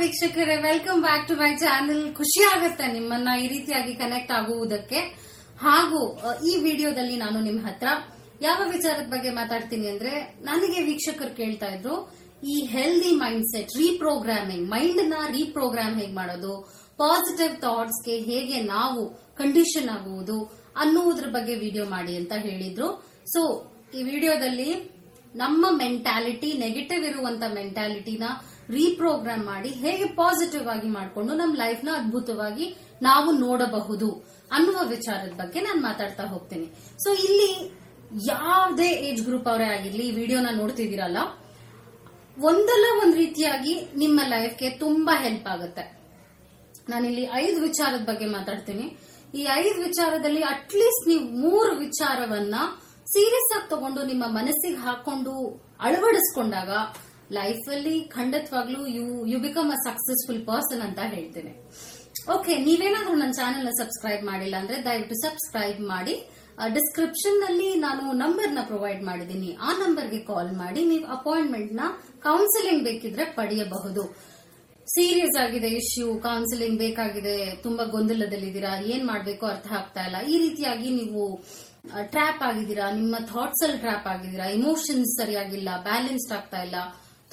ವೀಕ್ಷಕರೇ welcome back to my channel ಖುಷಿ ಆಗುತ್ತೆ ನಿಮ್ಮನ್ನ ಈ ರೀತಿಯಾಗಿ ಕನೆಕ್ಟ್ ಆಗುವುದಕ್ಕೆ. ಹಾಗೂ ಈ ವಿಡಿಯೋದಲ್ಲಿ ನಾನು ನಿಮ್ಮ ಹತ್ರ ಯಾವ ವಿಚಾರದ ಬಗ್ಗೆ ಮಾತಾಡ್ತೀನಿ ಅಂದ್ರೆ, ನನಗೆ ವೀಕ್ಷಕರು ಕೇಳ್ತಾ ಇದ್ರು, ಈ ಹೆಲ್ದಿ ಮೈಂಡ್ ಸೆಟ್ ರೀಪ್ರೋಗ್ರಾಮಿಂಗ್ ಮೈಂಡ್ನ ರೀಪ್ರೋಗ್ರಾಮ್ ಹೇಗೆ ಮಾಡೋದು ಪಾಸಿಟಿವ್ ಥಾಟ್ಸ್ಗೆ ಹೇಗೆ ನಾವು ಕಂಡೀಷನ್ ಆಗುವುದು ಅನ್ನುವುದ್ರ ಬಗ್ಗೆ ವಿಡಿಯೋ ಮಾಡಿ ಅಂತ ಹೇಳಿದ್ರು. ಸೊ ಈ ವಿಡಿಯೋದಲ್ಲಿ ನಮ್ಮ ಮೆಂಟಾಲಿಟಿ ನೆಗೆಟಿವ್ ಇರುವಂತ ಮೆಂಟಾಲಿಟಿನ ರೀಪ್ರೋಗ್ರಾಮ್ ಮಾಡಿ ಹೇಗೆ ಪಾಸಿಟಿವ್ ಆಗಿ ಮಾಡಿಕೊಂಡು ನಮ್ಮ ಲೈಫ್ನ ಅದ್ಭುತವಾಗಿ ನಾವು ನೋಡಬಹುದು ಅನ್ನುವ ವಿಚಾರದ ಬಗ್ಗೆ ನಾನು ಮಾತಾಡ್ತಾ ಹೋಗ್ತೀನಿ. ಸೊ ಇಲ್ಲಿ ಯಾವುದೇ ಏಜ್ ಗ್ರೂಪ್ ಅವರೇ ಆಗಿರ್ಲಿ, ಈ ವಿಡಿಯೋನ ನೋಡ್ತಿದ್ದೀರಲ್ಲ, ಒಂದಲ್ಲ ಒಂದ್ ರೀತಿಯಾಗಿ ನಿಮ್ಮ ಲೈಫ್ಗೆ ತುಂಬಾ ಹೆಲ್ಪ್ ಆಗುತ್ತೆ. ನಾನಿಲ್ಲಿ ಐದು ವಿಚಾರದ ಬಗ್ಗೆ ಮಾತಾಡ್ತೀನಿ. ಈ ಐದು ವಿಚಾರದಲ್ಲಿ ಅಟ್ಲೀಸ್ಟ್ ನೀವು ಮೂರು ವಿಚಾರವನ್ನ ಸೀರಿಯಸ್ ಆಗಿ ತಗೊಂಡು ನಿಮ್ಮ ಮನಸ್ಸಿಗೆ ಹಾಕೊಂಡು ಅಳವಡಿಸ್ಕೊಂಡಾಗ ಲೈಫ್ ಅಲ್ಲಿ ಖಂಡಿತವಾಗ್ಲೂ you you become a successful person ಅಂತ ಹೇಳ್ತೇನೆ. ಓಕೆ ನೀವೇನಾದ್ರೂ ನನ್ನ ಚಾನೆಲ್ ಸಬ್ಸ್ಕ್ರೈಬ್ ಮಾಡಿಲ್ಲ ಅಂದ್ರೆ ದಯವಿಟ್ಟು ಸಬ್ಸ್ಕ್ರೈಬ್ ಮಾಡಿ. ಡಿಸ್ಕ್ರಿಪ್ಷನ್ನಲ್ಲಿ ನಾನು ನಂಬರ್ನ ಪ್ರೊವೈಡ್ ಮಾಡಿದ್ದೀನಿ. ಆ ನಂಬರ್ಗೆ ಕಾಲ್ ಮಾಡಿ. ನೀವು ಅಪಾಯಿಂಟ್ಮೆಂಟ್ನ ಕೌನ್ಸಿಲಿಂಗ್ ಬೇಕಿದ್ರೆ ಪಡೆಯಬಹುದು. ಸೀರಿಯಸ್ ಆಗಿದೆ ಇಶ್ಯೂ ಕೌನ್ಸಿಲಿಂಗ್ ಬೇಕಾಗಿದೆ, ತುಂಬಾ ಗೊಂದಲದಲ್ಲಿದ್ದೀರಾ, ಏನ್ ಮಾಡ್ಬೇಕು ಅರ್ಥ ಆಗ್ತಾ ಇಲ್ಲ. ಈ ರೀತಿಯಾಗಿ ನೀವು ಟ್ರ್ಯಾಪ್ ಆಗಿದ್ದೀರಾ, ನಿಮ್ಮ ಥಾಟ್ಸ್ ಅಲ್ಲಿ ಟ್ರ್ಯಾಪ್ ಆಗಿದ್ದೀರಾ ಇಮೋಷನ್ಸ್ ಸರಿಯಾಗಿಲ್ಲ ಬ್ಯಾಲೆನ್ಸ್ಡ್ ಆಗ್ತಾ ಇಲ್ಲ.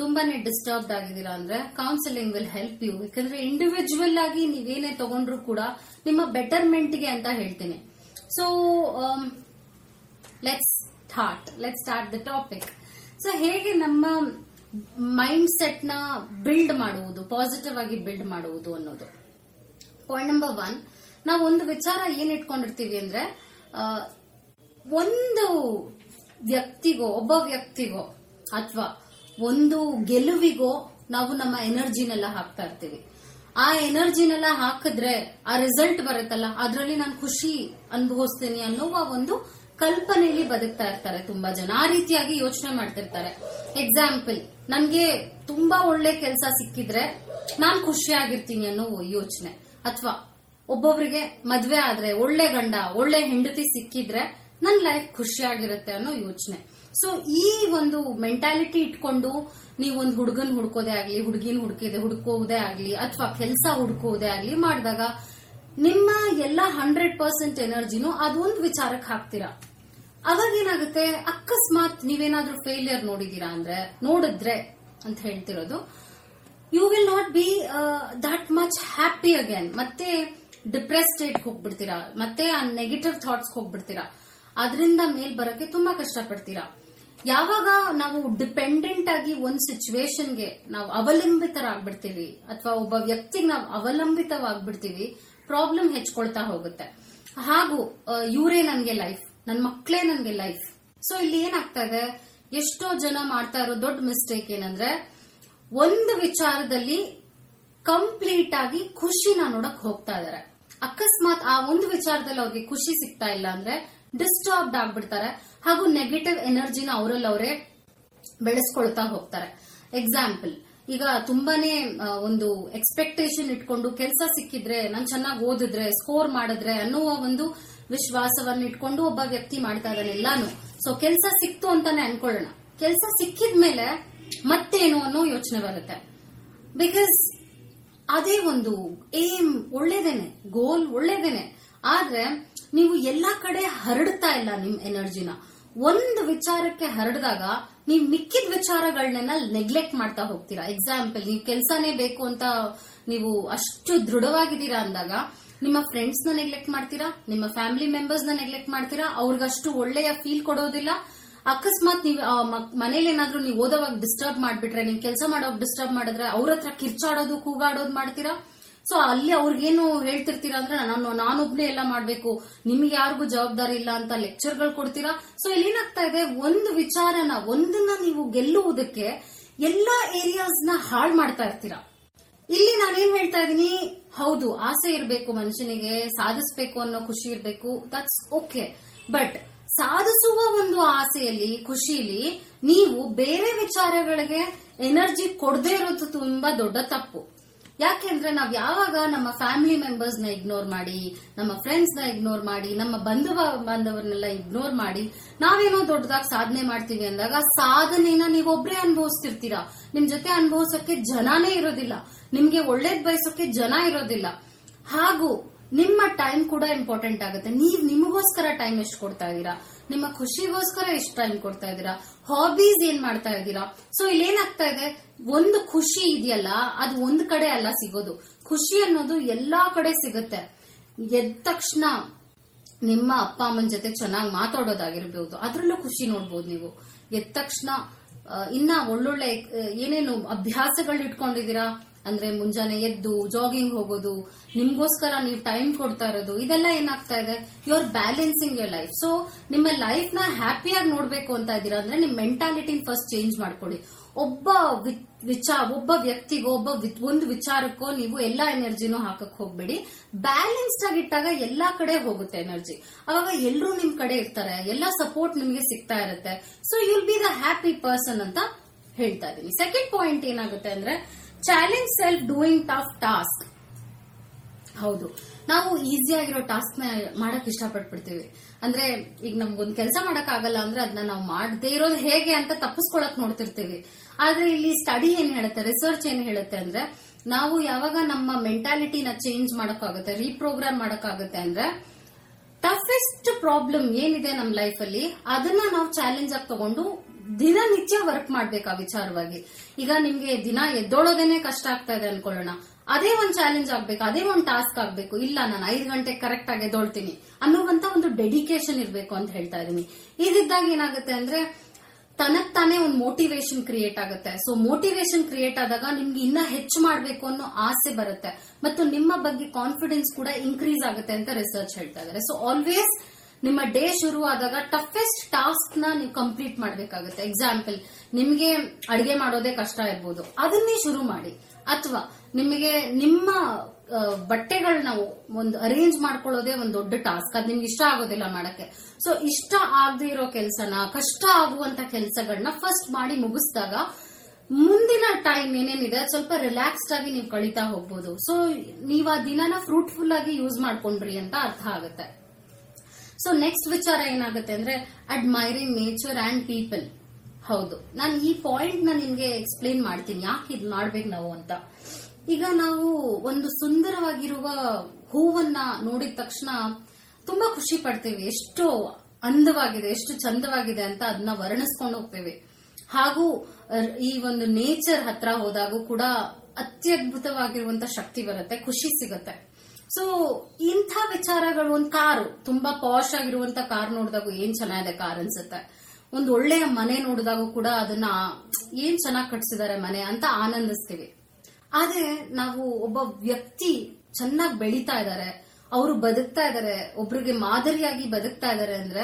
ತುಂಬಾನೇ ಡಿಸ್ಟರ್ಬ್ ಆಗಿದ್ದೀರಾ ಅಂದ್ರೆ ಕೌನ್ಸಿಲಿಂಗ್ ವಿಲ್ ಹೆಲ್ಪ್ ಯು ಯಾಕಂದ್ರೆ ಇಂಡಿವಿಜುವಲ್ ಆಗಿ ನೀವೇನೇ ತಗೊಂಡ್ರು ಕೂಡ ನಿಮ್ಮ ಬೆಟರ್ಮೆಂಟ್ಗೆ ಅಂತ ಹೇಳ್ತೀನಿ. So let's start let start the topic so ಹೇಗೆ ನಮ್ಮ ಮೈಂಡ್ ಸೆಟ್ನ ಬಿಲ್ಡ್ ಮಾಡುವುದು ಪಾಸಿಟಿವ್ ಆಗಿ ಬಿಲ್ಡ್ ಮಾಡುವುದು ಅನ್ನೋದು. ಪಾಯಿಂಟ್ ನಂಬರ್ ಒನ್ ನಾವು ಒಂದು ವಿಚಾರ ಏನ್ ಇಟ್ಕೊಂಡಿರ್ತೀವಿ ಅಂದ್ರೆ ಒಂದು ವ್ಯಕ್ತಿಗೋ, ಒಬ್ಬ ವ್ಯಕ್ತಿಗೋ ಅಥವಾ ಒಂದು ಗೆಲುವಿಗೋ ನಾವು ನಮ್ಮ ಎನರ್ಜಿನೆಲ್ಲ ಹಾಕ್ತಾ ಇರ್ತೀವಿ. ಆ ಎನರ್ಜಿನೆಲ್ಲ ಹಾಕಿದ್ರೆ ಆ ರಿಸಲ್ಟ್ ಬರುತ್ತಲ್ಲ, ಅದರಲ್ಲಿ ನಾನು ಖುಷಿ ಅನುಭವಿಸ್ತೀನಿ ಅನ್ನುವ ಒಂದು ಕಲ್ಪನೆಯಲ್ಲಿ ಬದುಕ್ತಾ ಇರ್ತಾರೆ ತುಂಬಾ ಜನ. ಆ ರೀತಿಯಾಗಿ ಯೋಚನೆ ಮಾಡ್ತಿರ್ತಾರೆ. ಎಕ್ಸಾಂಪಲ್ ನನ್ಗೆ ತುಂಬಾ ಒಳ್ಳೆ ಕೆಲಸ ಸಿಕ್ಕಿದ್ರೆ ನಾನ್ ಖುಷಿಯಾಗಿರ್ತೀನಿ ಅನ್ನೋ ಯೋಚನೆ. ಅಥವಾ ಒಬ್ಬೊಬ್ರಿಗೆ ಮದ್ವೆ ಆದ್ರೆ ಒಳ್ಳೆ ಗಂಡ, ಒಳ್ಳೆ ಹೆಂಡತಿ ಸಿಕ್ಕಿದ್ರೆ ನನ್ ಲೈಫ್ ಖುಷಿಯಾಗಿರುತ್ತೆ ಅನ್ನೋ ಯೋಚನೆ. ಸೊ ಈ ಒಂದು ಮೆಂಟಾಲಿಟಿ ಇಟ್ಕೊಂಡು ನೀವು ಒಂದು ಹುಡುಗನ್ ಹುಡ್ಕೋದೇ ಆಗ್ಲಿ, ಹುಡುಗಿನ ಹುಡುಕಿದೆ, ಹುಡ್ಕೋದೇ ಆಗ್ಲಿ, ಅಥವಾ ಕೆಲಸ ಹುಡ್ಕೋದೇ ಆಗ್ಲಿ ಮಾಡಿದಾಗ ನಿಮ್ಮ ಎಲ್ಲ ಹಂಡ್ರೆಡ್ ಪರ್ಸೆಂಟ್ ಎನರ್ಜಿನೂ ಅದೊಂದು ವಿಚಾರಕ್ಕೆ ಹಾಕ್ತೀರಾ? ಅವಾಗ ಏನಾಗುತ್ತೆ? ಅಕಸ್ಮಾತ್ ನೀವೇನಾದ್ರೂ ಫೇಲಿಯರ್ ನೋಡಿದೀರಾ ಅಂದ್ರೆ, ನೋಡಿದ್ರೆ ಅಂತ ಹೇಳ್ತಿರೋದು you will not be that much happy again ಮತ್ತೆ ಡಿಪ್ರೆಸ್ ಸ್ಟೇಟ್ ಹೋಗ್ಬಿಡ್ತೀರಾ? ಮತ್ತೆ ಆ ನೆಗೆಟಿವ್ ಥಾಟ್ಸ್ ಹೋಗ್ಬಿಡ್ತೀರಾ? ಅದರಿಂದ ಮೇಲ್ ಬರಕ್ಕೆ ತುಂಬಾ ಕಷ್ಟಪಡ್ತೀರಾ? ಯಾವಾಗ ನಾವು ಡಿಪೆಂಡೆಂಟ್ ಆಗಿ ಒಂದ್ ಸಿಚುವೇಶನ್ಗೆ ನಾವು ಅವಲಂಬಿತರಾಗ್ಬಿಡ್ತೀವಿ ಅಥವಾ ಒಬ್ಬ ವ್ಯಕ್ತಿಗೆ ನಾವು ಅವಲಂಬಿತವಾಗ್ಬಿಡ್ತೀವಿ ಪ್ರಾಬ್ಲಮ್ ಹೆಚ್ಕೊಳ್ತಾ ಹೋಗುತ್ತೆ. ಹಾಗೂ ಇವರೇ ನನ್ಗೆ ಲೈಫ್ ನನ್ನ ಮಕ್ಕಳೇ ನನ್ಗೆ ಲೈಫ್ ಸೊ ಇಲ್ಲಿ ಏನಾಗ್ತಾ ಇದೆ? ಎಷ್ಟೋ ಜನ ಮಾಡ್ತಾ ಇರೋ ದೊಡ್ಡ ಮಿಸ್ಟೇಕ್ ಏನಂದ್ರೆ, ಒಂದು ವಿಚಾರದಲ್ಲಿ ಕಂಪ್ಲೀಟ್ ಆಗಿ ಖುಷಿನ ನೋಡಕ್ ಹೋಗ್ತಾ ಇದಾರೆ. ಅಕಸ್ಮಾತ್ ಆ ಒಂದು ವಿಚಾರದಲ್ಲಿ ಅವ್ರಿಗೆ ಖುಷಿ ಸಿಗ್ತಾ ಇಲ್ಲ ಅಂದ್ರೆ ಡಿಸ್ಟರ್ಬ್ಡ್ ಆಗ್ಬಿಡ್ತಾರೆ. ಹಾಗೂ ನೆಗೆಟಿವ್ ಎನರ್ಜಿನ ಅವರಲ್ಲಿ ಅವರೇ ಬೆಳೆಸ್ಕೊಳ್ತಾ ಹೋಗ್ತಾರೆ. ಎಕ್ಸಾಂಪಲ್ ಈಗ ತುಂಬಾನೇ ಒಂದು ಎಕ್ಸ್ಪೆಕ್ಟೇಷನ್ ಇಟ್ಕೊಂಡು ಕೆಲಸ ಸಿಕ್ಕಿದ್ರೆ, ನಾನು ಚೆನ್ನಾಗಿ ಓದಿದ್ರೆ ಸ್ಕೋರ್ ಮಾಡಿದ್ರೆ ಅನ್ನುವ ಒಂದು ವಿಶ್ವಾಸವನ್ನು ಇಟ್ಕೊಂಡು ಒಬ್ಬ ವ್ಯಕ್ತಿ ಮಾಡ್ತಾ ಇದ್ದಾನೆ ಎಲ್ಲಾನು. ಸೊ ಕೆಲಸ ಸಿಕ್ತು ಅಂತಾನೆ ಅನ್ಕೊಳ್ಳೋಣ. ಕೆಲಸ ಸಿಕ್ಕಿದ್ಮೇಲೆ ಮತ್ತೇನು ಅನ್ನೋ ಯೋಚನೆ ಬರುತ್ತೆ. ಬಿಕಾಸ್ ಅದೇ ಒಂದು ಏಮ್ ಒಳ್ಳೇದೇನೆ ಗೋಲ್ ಒಳ್ಳೇದೇನೆ. ಆದ್ರೆ ನೀವು ಎಲ್ಲಾ ಕಡೆ ಹರಡ್ತಾ ಇಲ್ಲ ನಿಮ್ ಎನರ್ಜಿನ. ಒಂದು ವಿಚಾರಕ್ಕೆ ಹರಡಿದಾಗ ನೀವು ಮಿಕ್ಕಿದ ವಿಚಾರಗಳನ್ನೆಲ್ಲ ನೆಗ್ಲೆಕ್ಟ್ ಮಾಡ್ತಾ ಹೋಗ್ತೀರಾ. ಎಕ್ಸಾಂಪಲ್ ನೀವು ಕೆಲಸನೇ ಬೇಕು ಅಂತ ನೀವು ಅಷ್ಟು ದೃಢವಾಗಿದ್ದೀರಾ ಅಂದಾಗ ನಿಮ್ಮ ಫ್ರೆಂಡ್ಸ್ನ ನೆಗ್ಲೆಕ್ಟ್ ಮಾಡ್ತೀರಾ? ನಿಮ್ಮ ಫ್ಯಾಮಿಲಿ ಮೆಂಬರ್ಸ್ನ ನೆಗ್ಲೆಕ್ಟ್ ಮಾಡ್ತೀರಾ? ಅವ್ರಿಗಷ್ಟು ಒಳ್ಳೆಯ ಫೀಲ್ ಕೊಡೋದಿಲ್ಲ? ಅಕಸ್ಮಾತ್ ನೀವು ಮನೇಲಿ ಏನಾದ್ರೂ ನೀವು ಓದೋವಾಗ ಡಿಸ್ಟರ್ಬ್ ಮಾಡ್ಬಿಟ್ರೆ, ನೀವು ಕೆಲಸ ಮಾಡೋವಾಗ ಡಿಸ್ಟರ್ಬ್ ಮಾಡಿದ್ರೆ ಅವ್ರ ಹತ್ರ ಕಿರ್ಚಾಡೋದು, ಕೂಗಾಡೋದು ಮಾಡ್ತೀರಾ? ಸೊ ಅಲ್ಲಿ ಅವ್ರಿಗೇನು ಹೇಳ್ತಿರ್ತೀರಾ ಅಂದ್ರೆ ನಾನು, ನಾನೊಬ್ನೇ ಎಲ್ಲ ಮಾಡ್ಬೇಕು. ನಿಮ್ಗೆ ಯಾರಿಗೂ ಜವಾಬ್ದಾರಿ ಇಲ್ಲ ಅಂತ ಲೆಕ್ಚರ್ಗಳು ಕೊಡ್ತೀರಾ? ಸೊ ಇಲ್ಲಿ ಏನಾಗ್ತಾ ಇದೆ, ಒಂದು ವಿಚಾರನ, ಒಂದನ್ನ ನೀವು ಗೆಲ್ಲುವುದಕ್ಕೆ ಎಲ್ಲಾ ಏರಿಯಾಸ್ನ ಹಾಳು ಮಾಡ್ತಾ ಇರ್ತೀರಾ. ಇಲ್ಲಿ ನಾನೇನ್ ಹೇಳ್ತಾ ಇದೀನಿ, ಹೌದು, ಆಸೆ ಇರಬೇಕು ಮನುಷ್ಯನಿಗೆ, ಸಾಧಿಸಬೇಕು ಅನ್ನೋ ಖುಷಿ ಇರಬೇಕು ದಟ್ಸ್ ಓಕೆ ಬಟ್ ಸಾಧಿಸುವ ಒಂದು ಆಸೆಯಲ್ಲಿ, ಖುಷಿಲಿ, ನೀವು ಬೇರೆ ವಿಚಾರಗಳಿಗೆ ಎನರ್ಜಿ ಕೊಡದೇ ಇರೋದು ತುಂಬಾ ದೊಡ್ಡ ತಪ್ಪು. ಯಾಕೆಂದ್ರೆ ನಾವ್ ಯಾವಾಗ ನಮ್ಮ ಫ್ಯಾಮಿಲಿ ಮೆಂಬರ್ಸ್ನ ಇಗ್ನೋರ್ ಮಾಡಿ, ನಮ್ಮ ಫ್ರೆಂಡ್ಸ್ನ ಇಗ್ನೋರ್ ಮಾಡಿ, ನಮ್ಮ ಬಂಧು ಬಾಂಧವರನ್ನೆಲ್ಲ ಇಗ್ನೋರ್ ಮಾಡಿ, ನಾವೇನೋ ದೊಡ್ಡದಾಗಿ ಸಾಧನೆ ಮಾಡ್ತೀವಿ ಅಂದಾಗ ಸಾಧನೆನ ನೀವೊಬ್ರೇ ಅನುಭವಿಸ್ತಿರ್ತೀರಾ? ನಿಮ್ ಜೊತೆ ಅನುಭವಿಸೋಕೆ ಜನಾನೇ ಇರೋದಿಲ್ಲ. ನಿಮ್ಗೆ ಒಳ್ಳೇದ್ ಬಯಸೋಕೆ ಜನ ಇರೋದಿಲ್ಲ. ಹಾಗೂ ನಿಮ್ಮ ಟೈಮ್ ಕೂಡ ಇಂಪಾರ್ಟೆಂಟ್ ಆಗುತ್ತೆ. ನೀವ್ ನಿಮಗೋಸ್ಕರ ಟೈಮ್ ಎಷ್ಟು ಕೊಡ್ತಾ ಇದ್ದೀರಾ? ನಿಮ್ಮ ಖುಷಿಗೋಸ್ಕರ ಎಷ್ಟು ಟೈಮ್ ಕೊಡ್ತಾ ಇದ್ದೀರಾ? ಹಾಬೀಸ್ ಏನ್ ಮಾಡ್ತಾ ಇದ್ದೀರಾ? ಸೊ ಇಲ್ಲಿ ಏನಾಗ್ತಾ ಇದೆ? ಒಂದು ಖುಷಿ ಇದೆಯಲ್ಲ, ಅದು ಒಂದ್ ಕಡೆ ಅಲ್ಲ ಸಿಗೋದು. ಖುಷಿ ಅನ್ನೋದು ಎಲ್ಲಾ ಕಡೆ ಸಿಗುತ್ತೆ. ಎದ್ದ ತಕ್ಷಣ ನಿಮ್ಮ ಅಪ್ಪ, ಅಮ್ಮನ ಜೊತೆ ಚೆನ್ನಾಗಿ ಮಾತಾಡೋದಾಗಿರ್ಬೋದು, ಅದ್ರಲ್ಲೂ ಖುಷಿ ನೋಡ್ಬೋದು ನೀವು. ಎದ್ದ ತಕ್ಷಣ ಇನ್ನ ಒಳ್ಳೊಳ್ಳೆ, ಏನೇನು ಅಭ್ಯಾಸಗಳು ಇಟ್ಕೊಂಡಿದೀರಾ ಅಂದ್ರೆ ಮುಂಜಾನೆ ಎದ್ದು ಜಾಗಿಂಗ್ ಹೋಗೋದು, ನಿಮ್ಗೋಸ್ಕರ ನೀವು ಟೈಮ್ ಕೊಡ್ತಾ ಇರೋದು, ಇದೆಲ್ಲ ಏನಾಗ್ತಾ ಇದೆ? You are balancing your life so ನಿಮ್ಮ ಲೈಫ್ನ ಹ್ಯಾಪಿಯಾಗಿ ನೋಡ್ಬೇಕು ಅಂತ ಇದೀರ ಅಂದ್ರೆ ನಿಮ್ ಮೆಂಟಾಲಿಟಿನ ಫಸ್ಟ್ ಚೇಂಜ್ ಮಾಡ್ಕೊಳ್ಳಿ. ಒಬ್ಬ ವಿಚಾರ, ಒಬ್ಬ ವ್ಯಕ್ತಿಗೋ, ಒಬ್ಬ ಒಂದು ವಿಚಾರಕ್ಕೋ ನೀವು ಎಲ್ಲಾ ಎನರ್ಜಿನೂ ಹಾಕಕ್ ಹೋಗ್ಬೇಡಿ. ಬ್ಯಾಲೆನ್ಸ್ಡ್ ಆಗಿಟ್ಟಾಗ ಎಲ್ಲಾ ಕಡೆ ಹೋಗುತ್ತೆ ಎನರ್ಜಿ. ಅವಾಗ ಎಲ್ಲರೂ ನಿಮ್ ಕಡೆ ಇರ್ತಾರೆ, ಎಲ್ಲಾ ಸಪೋರ್ಟ್ ನಿಮ್ಗೆ ಸಿಗ್ತಾ ಇರುತ್ತೆ. So you'll be the happy person ಅಂತ ಹೇಳ್ತಾ ಇದೀನಿ ಸೆಕೆಂಡ್ ಪಾಯಿಂಟ್ ಏನಾಗುತ್ತೆ ಅಂದ್ರೆ challenge self doing tough task ಹೌದು. ನಾವು ಈಸಿ ಆಗಿರೋ ಟಾಸ್ಕ್ನ ಮಾಡಕ್ ಇಷ್ಟಪಟ್ಬಿಡ್ತೀವಿ. ಅಂದ್ರೆ ಈಗ ನಮ್ಗೊಂದು ಕೆಲಸ ಮಾಡಕ್ ಆಗಲ್ಲ ಅಂದ್ರೆ ಅದನ್ನ ನಾವು ಮಾಡದೇ ಇರೋದು ಹೇಗೆ ಅಂತ ತಪ್ಪಿಸ್ಕೊಳಕ್ ನೋಡ್ತಿರ್ತೀವಿ. ಆದ್ರೆ ಇಲ್ಲಿ ಸ್ಟಡಿ ಏನ್ ಹೇಳುತ್ತೆ ರಿಸರ್ಚ್ ಏನ್ ಹೇಳುತ್ತೆ ಅಂದ್ರೆ ನಾವು ಯಾವಾಗ ನಮ್ಮ ಮೆಂಟಾಲಿಟಿನ ಚೇಂಜ್ ಮಾಡಕ್ಕಾಗುತ್ತೆ ರೀಪ್ರೋಗ್ರಾಮ್ ಮಾಡಕ್ಕಾಗುತ್ತೆ ಅಂದ್ರೆ ಟಫೆಸ್ಟ್ ಪ್ರಾಬ್ಲಮ್ ಏನಿದೆ ನಮ್ಮ ಲೈಫ್ ಅಲ್ಲಿ, ಅದನ್ನ ನಾವು ಚಾಲೆಂಜ್ ಆಗಿ ತಗೊಂಡು ದಿನನಿತ್ಯ ವರ್ಕ್ ಮಾಡ್ಬೇಕು ಆ ವಿಚಾರವಾಗಿ. ಈಗ ನಿಮ್ಗೆ ದಿನ ಎದ್ದೋಳೋದೇನೆ ಕಷ್ಟ ಆಗ್ತಾ ಇದೆ ಅನ್ಕೊಳ್ಳೋಣ. ಅದೇ ಒಂದ್ ಚಾಲೆಂಜ್ ಆಗ್ಬೇಕು, ಅದೇ ಒಂದ್ ಟಾಸ್ಕ್ ಆಗ್ಬೇಕು. ಇಲ್ಲ, ನಾನು ಐದು ಗಂಟೆ ಕರೆಕ್ಟ್ ಆಗಿ ಎದ್ದೋಳ್ತೀನಿ ಅನ್ನುವಂತ ಒಂದು ಡೆಡಿಕೇಶನ್ ಇರ್ಬೇಕು ಅಂತ ಹೇಳ್ತಾ ಇದೀನಿ. ಇದಿದ್ದಾಗ ಏನಾಗುತ್ತೆ ಅಂದ್ರೆ ತನಕ್ ತಾನೇ ಒಂದು ಮೋಟಿವೇಶನ್ ಕ್ರಿಯೇಟ್ ಆಗುತ್ತೆ. ಸೊ ಮೋಟಿವೇಶನ್ ಕ್ರಿಯೇಟ್ ಆದಾಗ ನಿಮ್ಗೆ ಇನ್ನ ಹೆಚ್ಚು ಮಾಡಬೇಕು ಅನ್ನೋ ಆಸೆ ಬರುತ್ತೆ. ಮತ್ತು ನಿಮ್ಮ ಬಗ್ಗೆ ಕಾನ್ಫಿಡೆನ್ಸ್ ಕೂಡ ಇನ್ಕ್ರೀಸ್ ಆಗುತ್ತೆ ಅಂತ ರಿಸರ್ಚ್ ಹೇಳ್ತಾ ಇದಾರೆ. ಸೊ ಆಲ್ವೇಸ್ ನಿಮ್ಮ ಡೇ ಶುರು ಆದಾಗ ಟಫೆಸ್ಟ್ ಟಾಸ್ಕ್ನ ನೀವು ಕಂಪ್ಲೀಟ್ ಮಾಡಬೇಕಾಗುತ್ತೆ. ಎಕ್ಸಾಂಪಲ್ ನಿಮಗೆ ಅಡಿಗೆ ಮಾಡೋದೇ ಕಷ್ಟ ಇರ್ಬೋದು. ಅದನ್ನೇ ಶುರು ಮಾಡಿ. ಅಥವಾ ನಿಮಗೆ ನಿಮ್ಮ ಬಟ್ಟೆಗಳನ್ನ ಒಂದು ಅರೇಂಜ್ ಮಾಡ್ಕೊಳ್ಳೋದೇ ಒಂದು ದೊಡ್ಡ ಟಾಸ್ಕ್ ಅದು ನಿಮ್ಗೆ ಇಷ್ಟ ಆಗೋದಿಲ್ಲ ಮಾಡಕ್ಕೆ. ಸೊ ಇಷ್ಟ ಆಗದೆ ಇರೋ ಕೆಲಸನ, ಕಷ್ಟ ಆಗುವಂತ ಕೆಲಸಗಳನ್ನ ಫಸ್ಟ್ ಮಾಡಿ ಮುಗಿಸಿದಾಗ ಮುಂದಿನ ಟೈಮ್ ಏನೇನಿದೆ, ಸ್ವಲ್ಪ ರಿಲ್ಯಾಕ್ಸ್ಡ್ ಆಗಿ ನೀವು ಕಳೀತಾ ಹೋಗ್ಬೋದು. ಸೊ ನೀವು ಆ ದಿನನ ಫ್ರೂಟ್ಫುಲ್ ಆಗಿ ಯೂಸ್ ಮಾಡ್ಕೊಂಡ್ರಿ ಅಂತ ಅರ್ಥ ಆಗುತ್ತೆ. ಸೊ ನೆಕ್ಸ್ಟ್ ವಿಚಾರ ಏನಾಗುತ್ತೆ ಅಂದ್ರೆ ಅಡ್ಮೈರಿಂಗ್ ನೇಚರ್ ಅಂಡ್ ಪೀಪಲ್ ಹೌದು. ನಾನು ಈ ಪಾಯಿಂಟ್ನ ನಿಮ್ಗೆ ಎಕ್ಸ್ಪ್ಲೇನ್ ಮಾಡ್ತೀನಿ. ಯಾಕೆ ಇದು ಮಾಡ್ಬೇಕು ನಾವು ಅಂತ. ಈಗ ನಾವು ಒಂದು ಸುಂದರವಾಗಿರುವ ಹೂವನ್ನ ನೋಡಿದ ತಕ್ಷಣ ತುಂಬಾ ಖುಷಿ ಪಡ್ತೀವಿ. ಎಷ್ಟು ಅಂದವಾಗಿದೆ, ಎಷ್ಟು ಚಂದವಾಗಿದೆ ಅಂತ ಅದನ್ನ ವರ್ಣಿಸ್ಕೊಂಡು ಹೋಗ್ತೇವೆ. ಹಾಗೂ ಈ ಒಂದು ನೇಚರ್ ಹತ್ರ ಹೋದಾಗೂ ಕೂಡ ಅತ್ಯದ್ಭುತವಾಗಿರುವಂತ ಶಕ್ತಿ ಬರುತ್ತೆ, ಖುಷಿ ಸಿಗುತ್ತೆ. ಸೊ ಇಂಥ ವಿಚಾರಗಳು ಒಂದು ಕಾರು, ತುಂಬಾ ಪಾಶ್ ಆಗಿರುವಂತ ಕಾರ್ ನೋಡಿದಾಗ ಏನ್ ಚೆನ್ನಾಗಿದೆ ಕಾರ್ ಅನ್ಸುತ್ತೆ. ಒಂದ್ ಒಳ್ಳೆಯ ಮನೆ ನೋಡಿದಾಗ ಕೂಡ ಅದನ್ನ ಏನ್ ಚೆನ್ನಾಗಿ ಕಟ್ಸಿದ್ದಾರೆ ಮನೆ ಅಂತ ಆನಂದಿಸ್ತೀವಿ. ಆದ್ರೆ ನಾವು ಒಬ್ಬ ವ್ಯಕ್ತಿ ಚೆನ್ನಾಗಿ ಬೆಳೀತಾ ಇದ್ದಾರೆ ಅವರು ಬದುಕ್ತಾ ಇದ್ದಾರೆ ಒಬ್ರಿಗೆ ಮಾದರಿಯಾಗಿ ಬದುಕ್ತಾ ಇದ್ದಾರೆ ಅಂದ್ರೆ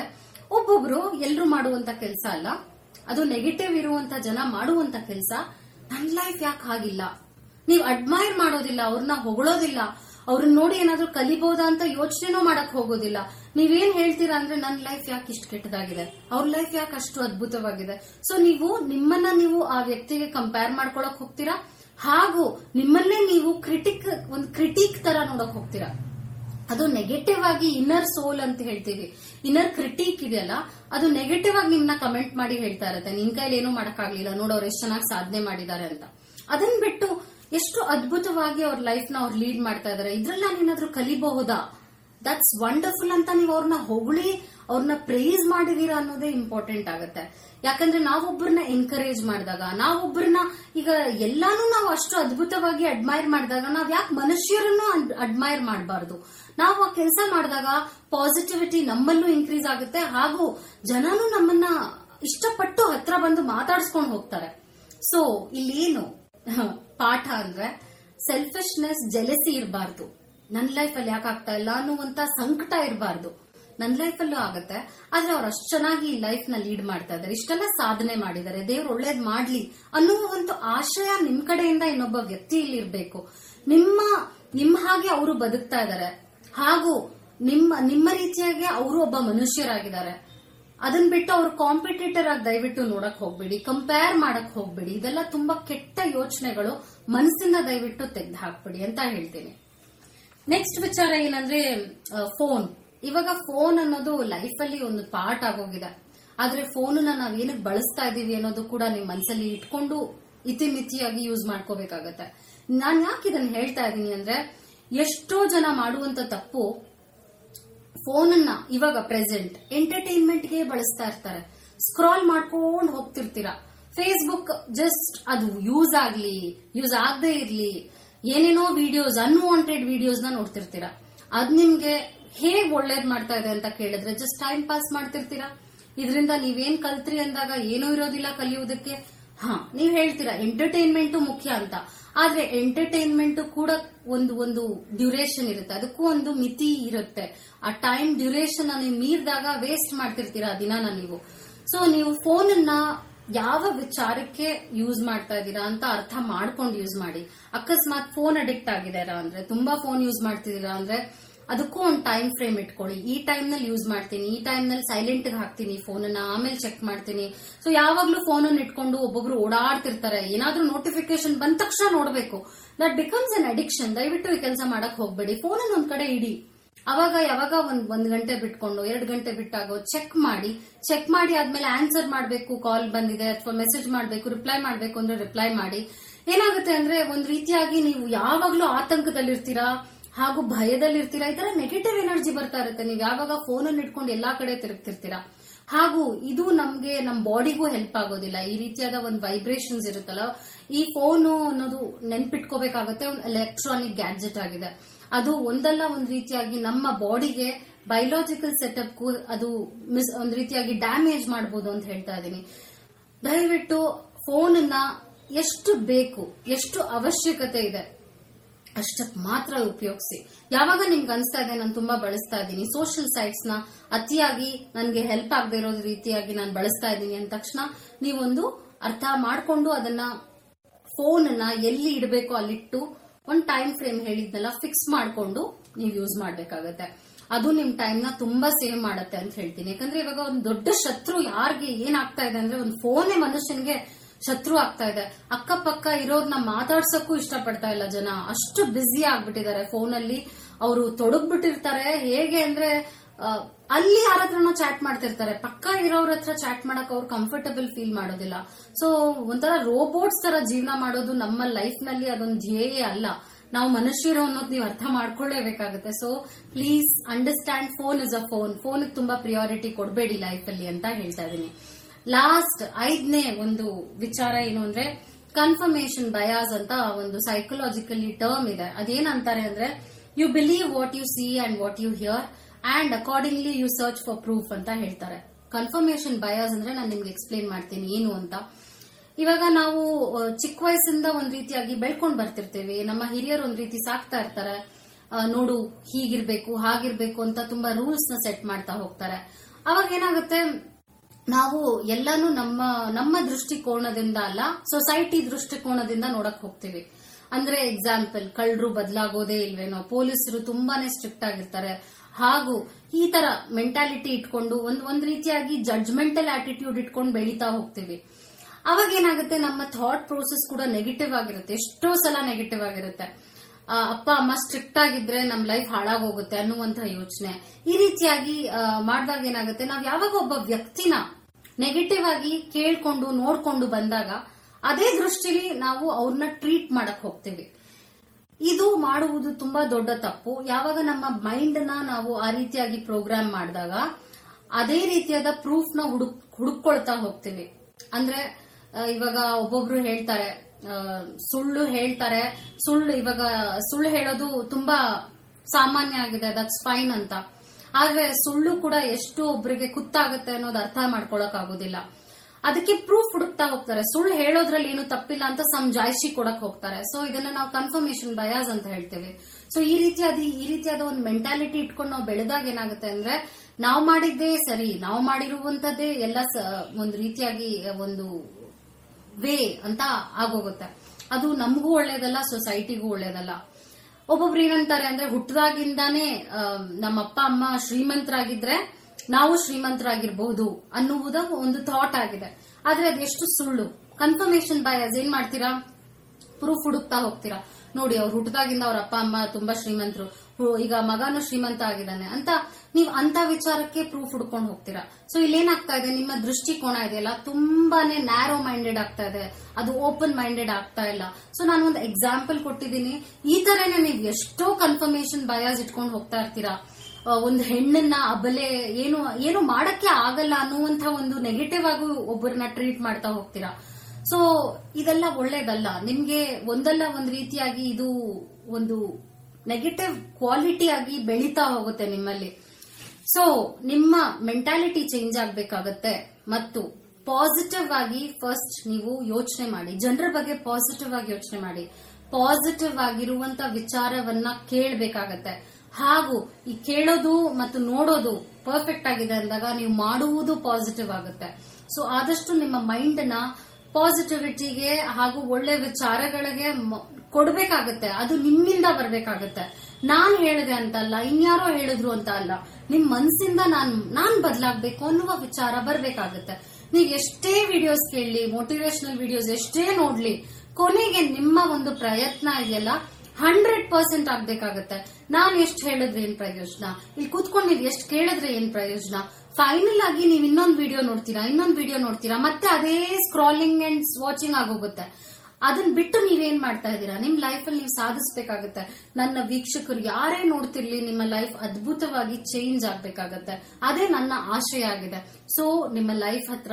ಒಬ್ಬೊಬ್ರು ಎಲ್ರು ಮಾಡುವಂತ ಕೆಲಸ ಅಲ್ಲ. ಅದು ನೆಗೆಟಿವ್ ಇರುವಂತ ಜನ ಮಾಡುವಂತ ಕೆಲಸ. ನನ್ ಲೈಫ್ ಯಾಕೆ ಆಗಿಲ್ಲ ನೀವ್ ಅಡ್ಮೈರ್ ಮಾಡೋದಿಲ್ಲ, ಅವ್ರನ್ನ ಹೊಗಳೋದಿಲ್ಲ. ಅವ್ರನ್ನ ನೋಡಿ ಏನಾದ್ರೂ ಕಲಿಬಹುದಾ ಅಂತ ಯೋಚನೆನೂ ಮಾಡಕ್ ಹೋಗೋದಿಲ್ಲ. ನೀವೇನ್ ಹೇಳ್ತೀರಾ ಅಂದ್ರೆ ನನ್ನ ಲೈಫ್ ಯಾಕೆ ಇಷ್ಟು ಕೆಟ್ಟದಾಗಿದೆ? ಅವ್ರ ಲೈಫ್ ಯಾಕೆ ಅಷ್ಟು ಅದ್ಭುತವಾಗಿದೆ? ಸೊ ನೀವು, ನಿಮ್ಮನ್ನ ನೀವು ಆ ವ್ಯಕ್ತಿಗೆ ಕಂಪೇರ್ ಮಾಡ್ಕೊಳಕ್ ಹೋಗ್ತೀರಾ? ಹಾಗೂ ನಿಮ್ಮನ್ನೇ ನೀವು ಕ್ರಿಟಿಕ್ ಒಂದು ಕ್ರಿಟಿಕ್ ತರ ನೋಡಕ್ ಹೋಗ್ತೀರಾ? ಅದು ನೆಗೆಟಿವ್ ಆಗಿ ಇನ್ನರ್ ಸೋಲ್ ಅಂತ ಹೇಳ್ತೀವಿ. ಇನ್ನರ್ ಕ್ರಿಟಿಕ್ ಇದೆಯಲ್ಲ, ಅದು ನೆಗೆಟಿವ್ ಆಗಿ ನಿಮ್ನ ಕಮೆಂಟ್ ಮಾಡಿ ಹೇಳ್ತಾ ಇರತ್ತೆ. ನಿನ್ ಕೈಲಿ ಏನೂ ಮಾಡಕ್ಕಾಗ್ಲಿಲ್ಲ. ನೋಡಿ, ಅವ್ರು ಎಷ್ಟು ಚೆನ್ನಾಗಿ ಸಾಧನೆ ಮಾಡಿದ್ದಾರೆ ಅಂತ. ಅದನ್ ಬಿಟ್ಟು ಎಷ್ಟು ಅದ್ಭುತವಾಗಿ ಅವ್ರ ಲೈಫ್ನ ಅವ್ರು ಲೀಡ್ ಮಾಡ್ತಾ ಇದಾರೆ. ಇದ್ರಲ್ಲಿ ನಾನೇನಾದ್ರೂ ಕಲಿಬಹುದಾ? ದಟ್ಸ್ ವಂಡರ್ಫುಲ್ ಅಂತ ನೀವು ಅವ್ರನ್ನ ಹೊಗಳಿ ಅವ್ರನ್ನ ಪ್ರೇಸ್ ಮಾಡಿದೀರಾ ಅನ್ನೋದೇ ಇಂಪಾರ್ಟೆಂಟ್ ಆಗುತ್ತೆ. ಯಾಕಂದ್ರೆ ನಾವೊಬ್ಬರನ್ನ ಎನ್ಕರೇಜ್ ಮಾಡಿದಾಗ ನಾವೊಬ್ಬರನ್ನ ಈಗ ಎಲ್ಲಾನು ನಾವು ಅಷ್ಟು ಅದ್ಭುತವಾಗಿ ಅಡ್ಮೈರ್ ಮಾಡಿದಾಗ, ನಾವ್ ಯಾಕೆ ಮನುಷ್ಯರನ್ನು ಅಡ್ಮೈರ್ ಮಾಡಬಾರ್ದು? ನಾವು ಆ ಕೆಲಸ ಮಾಡಿದಾಗ ಪಾಸಿಟಿವಿಟಿ ನಮ್ಮಲ್ಲೂ ಇನ್ಕ್ರೀಸ್ ಆಗುತ್ತೆ, ಹಾಗೂ ಜನನು ನಮ್ಮನ್ನ ಇಷ್ಟಪಟ್ಟು ಹತ್ರ ಬಂದು ಮಾತಾಡ್ಸ್ಕೊಂಡು ಹೋಗ್ತಾರೆ. ಸೊ ಇಲ್ಲೇನು? ಪಾಠ ಅಂದ್ರೆ ಸೆಲ್ಫಿಶ್ನೆಸ್ ಜೆಲೆಸಿ ಇರಬಾರ್ದು. ನನ್ನ ಲೈಫ್ ಅಲ್ಲಿ ಯಾಕೆ ಆಗ್ತಾ ಇಲ್ಲ ಅನ್ನುವಂತ ಸಂಕಟ ಇರಬಾರ್ದು. ನನ್ನ ಲೈಫ್ ಅಲ್ಲೂ ಆಗತ್ತೆ, ಆದ್ರೆ ಅವ್ರು ಅಷ್ಟು ಚೆನ್ನಾಗಿ ಲೈಫ್ನ ಲೀಡ್ ಮಾಡ್ತಾ ಇದ್ದಾರೆ ಇಷ್ಟೆಲ್ಲ ಸಾಧನೆ ಮಾಡಿದ್ದಾರೆ ದೇವ್ರು ಒಳ್ಳೇದ್ ಮಾಡ್ಲಿ ಅನ್ನುವ ಒಂದು ಆಶಯ ನಿಮ್ ಕಡೆಯಿಂದ ಇನ್ನೊಬ್ಬ ವ್ಯಕ್ತಿ ಇಲ್ಲಿ ಇರ್ಬೇಕು. ನಿಮ್ಮ ನಿಮ್ಮ ಹಾಗೆ ಅವರು ಬದುಕ್ತಾ ಇದ್ದಾರೆ ಹಾಗೂ ನಿಮ್ಮ ನಿಮ್ಮ ರೀತಿಯಾಗಿ ಅವರು ಒಬ್ಬ ಮನುಷ್ಯರಾಗಿದ್ದಾರೆ. ಅದನ್ ಬಿಟ್ಟು ಅವ್ರ ಕಾಂಪಿಟೇಟರ್ ಆಗಿ ದಯವಿಟ್ಟು ನೋಡಕ್ ಹೋಗ್ಬೇಡಿ ಕಂಪೇರ್ ಮಾಡಕ್ ಹೋಗ್ಬೇಡಿ. ಇದೆಲ್ಲ ತುಂಬಾ ಕೆಟ್ಟ ಯೋಚನೆಗಳು ಮನಸ್ಸಿಂದ ದಯವಿಟ್ಟು ತೆಗೆದು ಹಾಕ್ಬೇಡಿ ಅಂತ ಹೇಳ್ತೀನಿ. ನೆಕ್ಸ್ಟ್ ವಿಚಾರ ಏನಂದ್ರೆ ಫೋನ್ ಇವಾಗ ಫೋನ್ ಅನ್ನೋದು ಲೈಫ್ ಅಲ್ಲಿ ಒಂದು ಪಾರ್ಟ್ ಆಗೋಗಿದೆ. ಆದ್ರೆ ಫೋನ್ ನಾವ್ ಏನಕ್ಕೆ ಬಳಸ್ತಾ ಇದೀವಿ ಅನ್ನೋದು ಕೂಡ ನಿಮ್ ಮನಸ್ಸಲ್ಲಿ ಇಟ್ಕೊಂಡು ಇತಿಮಿತಿಯಾಗಿ ಯೂಸ್ ಮಾಡ್ಕೋಬೇಕಾಗತ್ತೆ. ನಾನ್ ಯಾಕೆ ಇದನ್ನ ಹೇಳ್ತಾ ಇದೀನಿ ಅಂದ್ರೆ, ಎಷ್ಟೋ ಜನ ಮಾಡುವಂತ ತಪ್ಪು ಫೋನ್ ಅನ್ನ ಇವಾಗ ಪ್ರೆಸೆಂಟ್ ಎಂಟರ್ಟೈನ್ಮೆಂಟ್ಗೆ ಬಳಸ್ತಾ ಇರ್ತಾರೆ. ಸ್ಕ್ರಾಲ್ ಮಾಡ್ಕೊಂಡು ಹೋಗ್ತಿರ್ತೀರ. ಫೇಸ್ಬುಕ್ ಜಸ್ಟ್ ಅದು ಯೂಸ್ ಆಗ್ಲಿ ಯೂಸ್ ಆಗದೆ ಇರ್ಲಿ, ಏನೇನೋ ವಿಡಿಯೋಸ್ ಅನ್ವಾಂಟೆಡ್ ವಿಡಿಯೋಸ್ನ ನೋಡ್ತಿರ್ತೀರಾ. ಅದ್ ನಿಮ್ಗೆ ಹೇಗ್ ಒಳ್ಳೇದ್ ಮಾಡ್ತಾ ಇದೆ ಅಂತ ಕೇಳಿದ್ರೆ ಜಸ್ಟ್ ಟೈಮ್ ಪಾಸ್ ಮಾಡ್ತಿರ್ತೀರಾ. ಇದರಿಂದ ನೀವೇನ್ ಕಲ್ತ್ರಿ ಅಂದಾಗ ಏನೂ ಇರೋದಿಲ್ಲ ಕಲಿಯುವುದಕ್ಕೆ. ಹಾ, ನೀವ್ ಹೇಳ್ತೀರಾ ಎಂಟರ್ಟೈನ್ಮೆಂಟ್ ಮುಖ್ಯ ಅಂತ. ಆದ್ರೆ ಎಂಟರ್ಟೈನ್ಮೆಂಟ್ ಕೂಡ ಒಂದು ಒಂದು ಡ್ಯೂರೇಷನ್ ಇರುತ್ತೆ. ಅದಕ್ಕೂ ಒಂದು ಮಿತಿ ಇರುತ್ತೆ. ಆ ಟೈಮ್ ಡ್ಯೂರೇಷನ್ ನೀವು ಮೀರಿದಾಗ ವೇಸ್ಟ್ ಮಾಡ್ತಿರ್ತೀರಾ ದಿನಾನ ನೀವು. ಸೊ ನೀವು ಫೋನ್ ಅನ್ನ ಯಾವ ವಿಚಾರಕ್ಕೆ ಯೂಸ್ ಮಾಡ್ತಾ ಇದ್ದೀರಾ ಅಂತ ಅರ್ಥ ಮಾಡ್ಕೊಂಡು ಯೂಸ್ ಮಾಡಿ. ಅಕಸ್ಮಾತ್ ಫೋನ್ ಅಡಿಕ್ಟ್ ಆಗಿದೆ ಅಂದ್ರೆ, ತುಂಬಾ ಫೋನ್ ಯೂಸ್ ಮಾಡ್ತಿದ್ದೀರಾ ಅಂದ್ರೆ ಅದಕ್ಕೂ ಒಂದು ಟೈಮ್ ಫ್ರೇಮ್ ಇಟ್ಕೊಳ್ಳಿ. ಈ ಟೈಮ್ನಲ್ಲಿ ಯೂಸ್ ಮಾಡ್ತೀನಿ, ಈ ಟೈಮ್ನಲ್ಲಿ ಸೈಲೆಂಟ್ ಹಾಕ್ತೀನಿ ಫೋನ್ ಅನ್ನ ಆಮೇಲೆ ಚೆಕ್ ಮಾಡ್ತೀನಿ. ಸೊ ಯಾವಾಗ್ಲೂ ಫೋನ್ ಅನ್ನು ಇಟ್ಕೊಂಡು ಒಬ್ಬೊಬ್ರು ಓಡಾಡ್ತಿರ್ತಾರೆ. ಏನಾದ್ರೂ ನೋಟಿಫಿಕೇಶನ್ ಬಂದ ತಕ್ಷಣ ನೋಡ್ಬೇಕು. ದಟ್ ಬಿಕಮ್ಸ್ ಅನ್ ಅಡಿಕ್ಷನ್ ದಯವಿಟ್ಟು ಈ ಕೆಲಸ ಮಾಡಕ್ ಹೋಗ್ಬೇಡಿ. ಫೋನ್ ಅನ್ನು ಒಂದ್ ಕಡೆ ಇಡಿ. ಅವಾಗ, ಯಾವಾಗ ಒಂದ್ ಒಂದ್ ಗಂಟೆ ಬಿಟ್ಕೊಂಡು, ಎರಡ್ ಗಂಟೆ ಬಿಟ್ಟಾಗೋ ಚೆಕ್ ಮಾಡಿ. ಚೆಕ್ ಮಾಡಿ ಆದ್ಮೇಲೆ ಆನ್ಸರ್ ಮಾಡ್ಬೇಕು ಕಾಲ್ ಬಂದಿದೆ ಅಥವಾ ಮೆಸೇಜ್ ಮಾಡ್ಬೇಕು ರಿಪ್ಲೈ ಮಾಡ್ಬೇಕು ಅಂದ್ರೆ ರಿಪ್ಲೈ ಮಾಡಿ. ಏನಾಗುತ್ತೆ ಅಂದ್ರೆ, ಒಂದ್ ರೀತಿಯಾಗಿ ನೀವು ಯಾವಾಗ್ಲೂ ಆತಂಕದಲ್ಲಿರ್ತೀರಾ? ಹಾಗೂ ಭಯದಲ್ಲಿರ್ತೀರಾ? ಈ ತರ ನೆಗೆಟಿವ್ ಎನರ್ಜಿ ಬರ್ತಾ ಇರುತ್ತೆ. ನೀವು ಯಾವಾಗ ಫೋನ್ ಅನ್ನು ಇಟ್ಕೊಂಡು ಎಲ್ಲಾ ಕಡೆ ತಿರುಗ್ತಿರ್ತೀರಾ? ಹಾಗೂ ಇದು ನಮ್ಗೆ, ನಮ್ ಬಾಡಿಗೂ ಹೆಲ್ಪ್ ಆಗೋದಿಲ್ಲ. ಈ ರೀತಿಯಾದ ಒಂದು ವೈಬ್ರೇಷನ್ಸ್ ಇರುತ್ತಲ್ಲ, ಈ ಫೋನು ಅನ್ನೋದು ನೆನ್ಪಿಟ್ಕೋಬೇಕಾಗತ್ತೆ. ಒಂದು ಎಲೆಕ್ಟ್ರಾನಿಕ್ ಗ್ಯಾಡ್ಜೆಟ್ ಆಗಿದೆ. ಅದು ಒಂದಲ್ಲ, ಒಂದ್ ರೀತಿಯಾಗಿ ನಮ್ಮ ಬಾಡಿಗೆ ಬಯೋಲಾಜಿಕಲ್ ಸೆಟಪ್ಗೂ ಅದು ಮಿಸ್ ಒಂದ್ ರೀತಿಯಾಗಿ ಡ್ಯಾಮೇಜ್ ಮಾಡಬಹುದು ಅಂತ ಹೇಳ್ತಾ ಇದ್ದೀನಿ. ದಯವಿಟ್ಟು ಫೋನ್ ಎಷ್ಟು ಬೇಕು, ಎಷ್ಟು ಅವಶ್ಯಕತೆ ಇದೆ ಅಷ್ಟಕ್ ಮಾತ್ರ ಉಪಯೋಗಿಸಿ. ಯಾವಾಗ ನಿಮ್ಗೆ ಅನಿಸ್ತಾ ಇದೆ, ನಾನು ತುಂಬಾ ಬಳಸ್ತಾ ಇದ್ದೀನಿ ಸೋಷಿಯಲ್ ಸೈಟ್ಸ್ನ ಅತಿಯಾಗಿ ನನಗೆ ಹೆಲ್ಪ್ ಆಗದೆ ಇರೋ ರೀತಿಯಾಗಿ ನಾನು ಬಳಸ್ತಾ ಇದ್ದೀನಿ ಅಂದ ತಕ್ಷಣ ನೀವೊಂದು ಅರ್ಥ ಮಾಡಿಕೊಂಡು ಅದನ್ನ ಫೋನ್ ಅನ್ನ ಎಲ್ಲಿ ಇಡಬೇಕು ಅಲ್ಲಿಟ್ಟು ಒಂದು ಟೈಮ್ ಫ್ರೇಮ್ ಹೇಳಿದ್ನೆಲ್ಲ ಫಿಕ್ಸ್ ಮಾಡಿಕೊಂಡು ನೀವು ಯೂಸ್ ಮಾಡಬೇಕಾಗತ್ತೆ. ಅದು ನಿಮ್ ಟೈಮ್ನ ತುಂಬಾ ಸೇವ್ ಮಾಡುತ್ತೆ ಅಂತ ಹೇಳ್ತೀನಿ. ಯಾಕಂದ್ರೆ ಇವಾಗ ಒಂದು ದೊಡ್ಡ ಶತ್ರು ಯಾರಿಗೆ ಏನಾಗ್ತಾ ಇದೆ ಅಂದ್ರೆ ಒಂದು ಫೋನೇ ಮನುಷ್ಯನಿಗೆ ಶತ್ರು ಆಗ್ತಾ ಇದೆ. ಅಕ್ಕಪಕ್ಕ ಇರೋರ್ನ ಮಾತಾಡ್ಸಕ್ಕೂ ಇಷ್ಟಪಡ್ತಾ ಇಲ್ಲ ಜನ. ಅಷ್ಟು ಬ್ಯುಸಿ ಆಗ್ಬಿಟ್ಟಿದ್ದಾರೆ ಫೋನ್ ಅಲ್ಲಿ ಅವರು ತೊಡಗ್ಬಿಟ್ಟಿರ್ತಾರೆ. ಹೇಗೆ ಅಂದ್ರೆ ಅಲ್ಲಿ ಯಾರ ಚಾಟ್ ಮಾಡ್ತಿರ್ತಾರೆ. ಪಕ್ಕ ಇರೋರ ಹತ್ರ ಚಾಟ್ ಮಾಡಕ್ ಅವ್ರು ಕಂಫರ್ಟಬಲ್ ಫೀಲ್ ಮಾಡೋದಿಲ್ಲ. ಸೊ ಒಂಥರ ರೋಬೋಟ್ಸ್ ತರ ಜೀವನ ಮಾಡೋದು ನಮ್ಮ ಲೈಫ್ನಲ್ಲಿ ಅದೊಂದು ಧ್ಯೇಯ ಅಲ್ಲ. ನಾವು ಮನುಷ್ಯರು ಅನ್ನೋದು ನೀವು ಅರ್ಥ ಮಾಡ್ಕೊಳ್ಳೇಬೇಕಾಗುತ್ತೆ. So please understand phone is a phone phone ತುಂಬಾ ಪ್ರಿಯಾರಿಟಿ ಕೊಡಬೇಡಿ ಲೈಫ್ ಅಲ್ಲಿ ಅಂತ ಹೇಳ್ತಾ ಇದೀನಿ ಲಾಸ್ಟ್ ಐದನೇ ಒಂದು ವಿಚಾರ ಏನು ಅಂದ್ರೆ ಕನ್ಫರ್ಮೇಶನ್ ಬಯಾಸ್ ಅಂತ ಒಂದು ಸೈಕಲಾಜಿಕಲಿ ಟರ್ಮ್ ಇದೆ. ಅದೇನಂತಾರೆ ಅಂದ್ರೆ you believe what you see and what you hear and accordingly you search for proof ಅಂತ ಹೇಳ್ತಾರೆ. ಕನ್ಫರ್ಮೇಶನ್ ಬಯಾಸ್ ಅಂದ್ರೆ ನಾನು ನಿಮ್ಗೆ ಎಕ್ಸ್ಪ್ಲೇನ್ ಮಾಡ್ತೀನಿ ಏನು ಅಂತ. ಇವಾಗ ನಾವು ಚಿಕ್ಕ ವಯಸ್ಸಿಂದ ಒಂದ್ ರೀತಿಯಾಗಿ ಬೆಳ್ಕೊಂಡ್ ಬರ್ತಿರ್ತೀವಿ. ನಮ್ಮ ಹಿರಿಯರು ಒಂದ್ ರೀತಿ ಸಾಕ್ತಾ ಇರ್ತಾರೆ. ನೋಡು, ಹೀಗಿರ್ಬೇಕು, ಹಾಗಿರ್ಬೇಕು ಅಂತ ತುಂಬಾ ರೂಲ್ಸ್ನ ಸೆಟ್ ಮಾಡ್ತಾ ಹೋಗ್ತಾರೆ. ಅವಾಗ ಏನಾಗುತ್ತೆ? ನಾವು ಎಲ್ಲಾನು ನಮ್ಮ ನಮ್ಮ ದೃಷ್ಟಿಕೋನದಿಂದ ಅಲ್ಲ ಸೊಸೈಟಿ ದೃಷ್ಟಿಕೋನದಿಂದ ನೋಡಕ್ ಹೋಗ್ತೀವಿ. ಅಂದ್ರೆ ಎಕ್ಸಾಂಪಲ್ ಕಳ್ಳರು ಬದಲಾಗೋದೇ ಇಲ್ವೇನೋ, ಪೊಲೀಸರು ತುಂಬಾನೇ ಸ್ಟ್ರಿಕ್ಟ್ ಆಗಿರ್ತಾರೆ. ಹಾಗೂ ಈ ತರ ಮೆಂಟಾಲಿಟಿ ಇಟ್ಕೊಂಡು, ಒಂದ್ ಒಂದ್ ರೀತಿಯಾಗಿ ಜಡ್ಜ್ಮೆಂಟಲ್ ಆಟಿಟ್ಯೂಡ್ ಇಟ್ಕೊಂಡು ಬೆಳೀತಾ ಹೋಗ್ತೀವಿ. ಅವಾಗ ಏನಾಗುತ್ತೆ ನಮ್ಮ ಥಾಟ್ ಪ್ರೋಸೆಸ್ ಕೂಡ ನೆಗೆಟಿವ್ ಆಗಿರುತ್ತೆ. ಎಷ್ಟೋ ಸಲ ನೆಗೆಟಿವ್ ಆಗಿರುತ್ತೆ. ಅಪ್ಪ, ಅಮ್ಮ ಸ್ಟ್ರಿಕ್ಟ್ ಆಗಿದ್ರೆ ನಮ್ ಲೈಫ್ ಹಾಳಾಗೋಗುತ್ತೆ ಅನ್ನುವಂತ ಯೋಚನೆ. ಈ ರೀತಿಯಾಗಿ ಮಾಡಿದಾಗ ಏನಾಗುತ್ತೆ? ನಾವ್ ಯಾವಾಗ ಒಬ್ಬ ವ್ಯಕ್ತಿನ ನೆಗೆಟಿವ್ ಆಗಿ ಕೇಳ್ಕೊಂಡು, ನೋಡ್ಕೊಂಡು ಬಂದಾಗ ಅದೇ ದೃಷ್ಟಿಲಿ ನಾವು ಅವ್ರನ್ನ ಟ್ರೀಟ್ ಮಾಡಕ್ ಹೋಗ್ತೀವಿ. ಇದು ಮಾಡುವುದು ತುಂಬಾ ದೊಡ್ಡ ತಪ್ಪು. ಯಾವಾಗ ನಮ್ಮ ಮೈಂಡ್ನ ನಾವು ಆ ರೀತಿಯಾಗಿ ಪ್ರೋಗ್ರಾಮ್ ಮಾಡಿದಾಗ ಅದೇ ರೀತಿಯಾದ ಪ್ರೂಫ್ನ ಹುಡುಕ್ ಹುಡುಕೊಳ್ತಾ ಹೋಗ್ತೀವಿ. ಅಂದ್ರೆ ಇವಾಗ ಒಬ್ಬೊಬ್ರು ಹೇಳ್ತಾರೆ ಸುಳ್ಳು ಹೇಳ್ತಾರೆ. ಸುಳ್ಳು ಇವಾಗ, ಸುಳ್ಳು ಹೇಳೋದು ತುಂಬಾ ಸಾಮಾನ್ಯ ಆಗಿದೆ. ದಟ್ಸ್ ಫೈನ್ ಅಂತ. ಆದ್ರೆ ಸುಳ್ಳು ಕೂಡ ಎಷ್ಟು ಒಬ್ಬರಿಗೆ ಕುತ್ತಾಗುತ್ತೆ ಅನ್ನೋದು ಅರ್ಥ ಮಾಡ್ಕೊಳಕ್ ಆಗೋದಿಲ್ಲ ಅದಕ್ಕೆ ಪ್ರೂಫ್ ಹುಡುಕ್ತಾ ಹೋಗ್ತಾರೆ. ಸುಳ್ಳು ಹೇಳೋದ್ರಲ್ಲಿ ಏನು ತಪ್ಪಿಲ್ಲ ಅಂತ ಸಮಜಾಯಿಷಿ ಕೊಡಕ್ ಹೋಗ್ತಾರೆ. ಸೊ ಇದನ್ನ ನಾವು ಕನ್ಫರ್ಮೇಶನ್ ಬಯಾಸ್ ಅಂತ ಹೇಳ್ತೇವೆ. ಸೊ ಈ ರೀತಿಯಾದ ಈ ರೀತಿಯಾದ ಒಂದು ಮೆಂಟಾಲಿಟಿ ಇಟ್ಕೊಂಡು ನಾವು ಬೆಳೆದಾಗ ಏನಾಗುತ್ತೆ ಅಂದ್ರೆ, ನಾವು ಮಾಡಿದ್ದೇ ಸರಿ, ನಾವು ಮಾಡಿರುವಂತದ್ದೇ ಎಲ್ಲ ಒಂದು ರೀತಿಯಾಗಿ ಒಂದು ವೇ ಅಂತ ಆಗೋಗುತ್ತೆ. ಅದು ನಮಗೂ ಒಳ್ಳೇದಲ್ಲ, ಸೊಸೈಟಿಗೂ ಒಳ್ಳೇದಲ್ಲ. ಒಬ್ಬೊಬ್ರು ಏನಂತಾರೆ ಅಂದ್ರೆ ಹುಟ್ಟದಾಗಿಂದಾನೇ ನಮ್ಮ ಅಪ್ಪ ಅಮ್ಮ ಶ್ರೀಮಂತರಾಗಿದ್ರೆ ನಾವು ಶ್ರೀಮಂತರಾಗಿರ್ಬಹುದು ಅನ್ನುವುದ ಒಂದು ಥಾಟ್ ಆಗಿದೆ. ಆದ್ರೆ ಅದೆಷ್ಟು ಸುಳ್ಳು. ಕನ್ಫರ್ಮೇಶನ್ ಬಯಸ್ ಏನ್ ಮಾಡ್ತೀರಾ? ಪ್ರೂಫ್ ಹುಡುಕ್ತಾ ಹೋಗ್ತೀರಾ. ನೋಡಿ, ಅವ್ರು ಹುಟ್ಟದಾಗಿಂದ ಅವ್ರ ಅಪ್ಪ, ಅಮ್ಮ ತುಂಬಾ ಶ್ರೀಮಂತರು. ಈಗ ಮಗನು ಶ್ರೀಮಂತ ಆಗಿದ್ದಾನೆ ಅಂತ ನೀವು ಅಂತ ವಿಚಾರಕ್ಕೆ ಪ್ರೂಫ್ ಹುಡ್ಕೊಂಡು ಹೋಗ್ತೀರಾ. ಸೊ ಇಲ್ಲೇನಾಗ್ತಾ ಇದೆ? ನಿಮ್ಮ ದೃಷ್ಟಿಕೋನ ಇದೆಯಲ್ಲ ತುಂಬಾನೇ ನ್ಯಾರೋ ಮೈಂಡೆಡ್ ಆಗ್ತಾ ಇದೆ. ಅದು ಓಪನ್ ಮೈಂಡೆಡ್ ಆಗ್ತಾ ಇಲ್ಲ. ಸೊ ನಾನು ಒಂದು ಎಕ್ಸಾಂಪಲ್ ಕೊಟ್ಟಿದ್ದೀನಿ. ಈ ತರನೇ ನೀವು ಎಷ್ಟೋ ಕನ್ಫರ್ಮೇಶನ್ ಬಯಾಸ್ ಇಟ್ಕೊಂಡು ಹೋಗ್ತಾ ಇರ್ತೀರಾ. ಒಂದು ಹೆಣ್ಣನ್ನ ಅಬಲೆ ಏನು ಏನು ಮಾಡಕ್ಕೆ ಆಗಲ್ಲ ಅನ್ನುವಂತ ಒಂದು ನೆಗೆಟಿವ್ ಆಗಿ ಒಬ್ಬರನ್ನ ಟ್ರೀಟ್ ಮಾಡ್ತಾ ಹೋಗ್ತೀರಾ. ಸೊ ಇದೆಲ್ಲ ಒಳ್ಳೇದಲ್ಲ. ನಿಮ್ಗೆ ಒಂದಲ್ಲ ಒಂದು ರೀತಿಯಾಗಿ ಇದು ಒಂದು ನೆಗೆಟಿವ್ ಕ್ವಾಲಿಟಿ ಆಗಿ ಬೆಳೀತಾ ಹೋಗುತ್ತೆ ನಿಮ್ಮಲ್ಲಿ. ಸೊ ನಿಮ್ಮ ಮೆಂಟಾಲಿಟಿ ಚೇಂಜ್ ಆಗ್ಬೇಕಾಗತ್ತೆ. ಮತ್ತು ಪಾಸಿಟಿವ್ ಆಗಿ ಫಸ್ಟ್ ನೀವು ಯೋಚನೆ ಮಾಡಿ. ಜನರ ಬಗ್ಗೆ ಪಾಸಿಟಿವ್ ಆಗಿ ಯೋಚನೆ ಮಾಡಿ. ಪಾಸಿಟಿವ್ ಆಗಿರುವಂತ ವಿಚಾರವನ್ನ ಕೇಳಬೇಕಾಗತ್ತೆ. ಹಾಗೂ ಈ ಕೇಳೋದು ಮತ್ತು ನೋಡೋದು ಪರ್ಫೆಕ್ಟ್ ಆಗಿದೆ ಅಂದಾಗ ನೀವು ಮಾಡುವುದು ಪಾಸಿಟಿವ್ ಆಗುತ್ತೆ. ಸೊ ಆದಷ್ಟು ನಿಮ್ಮ ಮೈಂಡ್ನ ಪಾಸಿಟಿವಿಟಿಗೆ ಹಾಗೂ ಒಳ್ಳೆ ವಿಚಾರಗಳಿಗೆ ಕೊಡಬೇಕಾಗತ್ತೆ. ಅದು ನಿಮ್ಮಿಂದ ಬರ್ಬೇಕಾಗತ್ತೆ. ನಾನ್ ಹೇಳಿದೆ ಅಂತಲ್ಲ ಇನ್ಯಾರೋ ಹೇಳಿದ್ರು ಅಂತ ಅಲ್ಲ, ನಿಮ್ ಮನ್ಸಿಂದ ನಾನ್ ನಾನ್ ಬದಲಾಗ್ಬೇಕು ಅನ್ನುವ ವಿಚಾರ ಬರ್ಬೇಕಾಗತ್ತೆ. ನೀವ್ ಎಷ್ಟೇ ವಿಡಿಯೋಸ್ ಕೇಳಲಿ ಮೋಟಿವೇಶನಲ್ ವಿಡಿಯೋಸ್ ಎಷ್ಟೇ ನೋಡ್ಲಿ, ಕೊನೆಗೆ ನಿಮ್ಮ ಒಂದು ಪ್ರಯತ್ನ ಇದೆಯಲ್ಲ ಹಂಡ್ರೆಡ್ ಪರ್ಸೆಂಟ್ ಆಗ್ಬೇಕಾಗತ್ತೆ. ನಾನ್ ಎಷ್ಟು ಹೇಳಿದ್ರೆ ಏನ್ ಪ್ರಯೋಜನ? ಇಲ್ಲಿ ಕೂತ್ಕೊಂಡು ನೀವ್ ಎಷ್ಟು ಕೇಳಿದ್ರೆ ಏನ್ ಪ್ರಯೋಜನ? ಫೈನಲ್ ಆಗಿ ನೀವ್ ಇನ್ನೊಂದ್ ವಿಡಿಯೋ ನೋಡ್ತೀರಾ, ಇನ್ನೊಂದ್ ವಿಡಿಯೋ ನೋಡ್ತೀರಾ, ಮತ್ತೆ ಅದೇ ಸ್ಕ್ರಾಲಿಂಗ್ ಅಂಡ್ ವಾಚಿಂಗ್ ಆಗೋಗುತ್ತೆ. ಅದನ್ನ ಬಿಟ್ಟು ನೀವೇನ್ ಮಾಡ್ತಾ ಇದ್ದೀರಾ? ನಿಮ್ ಲೈಫ್ ಅಲ್ಲಿ ನೀವು ಸಾಧಿಸ್ಬೇಕಾಗತ್ತೆ. ನನ್ನ ವೀಕ್ಷಕರು ಯಾರೇ ನೋಡ್ತಿರ್ಲಿ, ನಿಮ್ಮ ಲೈಫ್ ಅದ್ಭುತವಾಗಿ ಚೇಂಜ್ ಆಗ್ಬೇಕಾಗತ್ತೆ. ಅದೇ ನನ್ನ ಆಶಯ ಆಗಿದೆ ಸೊ ನಿಮ್ಮ ಲೈಫ್ ಹತ್ರ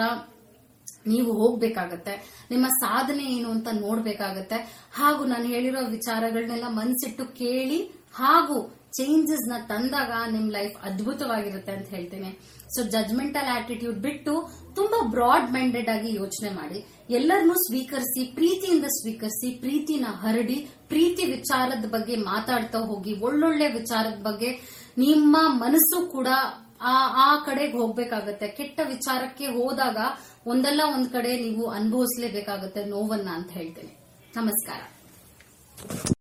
ನೀವು ಹೋಗ್ಬೇಕಾಗತ್ತೆ. ನಿಮ್ಮ ಸಾಧನೆ ಏನು ಅಂತ ನೋಡ್ಬೇಕಾಗತ್ತೆ. ಹಾಗೂ ನಾನು ಹೇಳಿರೋ ವಿಚಾರಗಳನ್ನೆಲ್ಲ ಮನ್ಸಿಟ್ಟು ಕೇಳಿ ಹಾಗೂ ಚೇಂಜಸ್ನ ತಂದಾಗ ನಿಮ್ ಲೈಫ್ ಅದ್ಭುತವಾಗಿರುತ್ತೆ ಅಂತ ಹೇಳ್ತೀನಿ. ಸೊ ಜಜ್ಮೆಂಟಲ್ ಆಟಿಟ್ಯೂಡ್ ಬಿಟ್ಟು ತುಂಬಾ ಬ್ರಾಡ್ ಮೈಂಡೆಡ್ ಆಗಿ ಯೋಚನೆ ಮಾಡಿ. ಎಲ್ಲರನ್ನೂ ಸ್ವೀಕರಿಸಿ, ಪ್ರೀತಿಯಿಂದ ಸ್ವೀಕರಿಸಿ, ಪ್ರೀತಿನ ಹರಡಿ, ಪ್ರೀತಿ ವಿಚಾರದ ಬಗ್ಗೆ ಮಾತಾಡ್ತಾ ಹೋಗಿ, ಒಳ್ಳೊಳ್ಳೆ ವಿಚಾರದ ಬಗ್ಗೆ ನಿಮ್ಮ ಮನಸ್ಸು ಕೂಡ ಆ ಆ ಕಡೆಗೆ ಹೋಗ್ಬೇಕಾಗತ್ತೆ. ಕೆಟ್ಟ ವಿಚಾರಕ್ಕೆ ಹೋದಾಗ ಒಂದಲ್ಲ ಒಂದ್ ಕಡೆ ನೀವು ಅನುಭವಿಸಲೇಬೇಕಾಗತ್ತೆ ನೋವನ್ನ ಅಂತ ಹೇಳ್ತೇನೆ. ನಮಸ್ಕಾರ.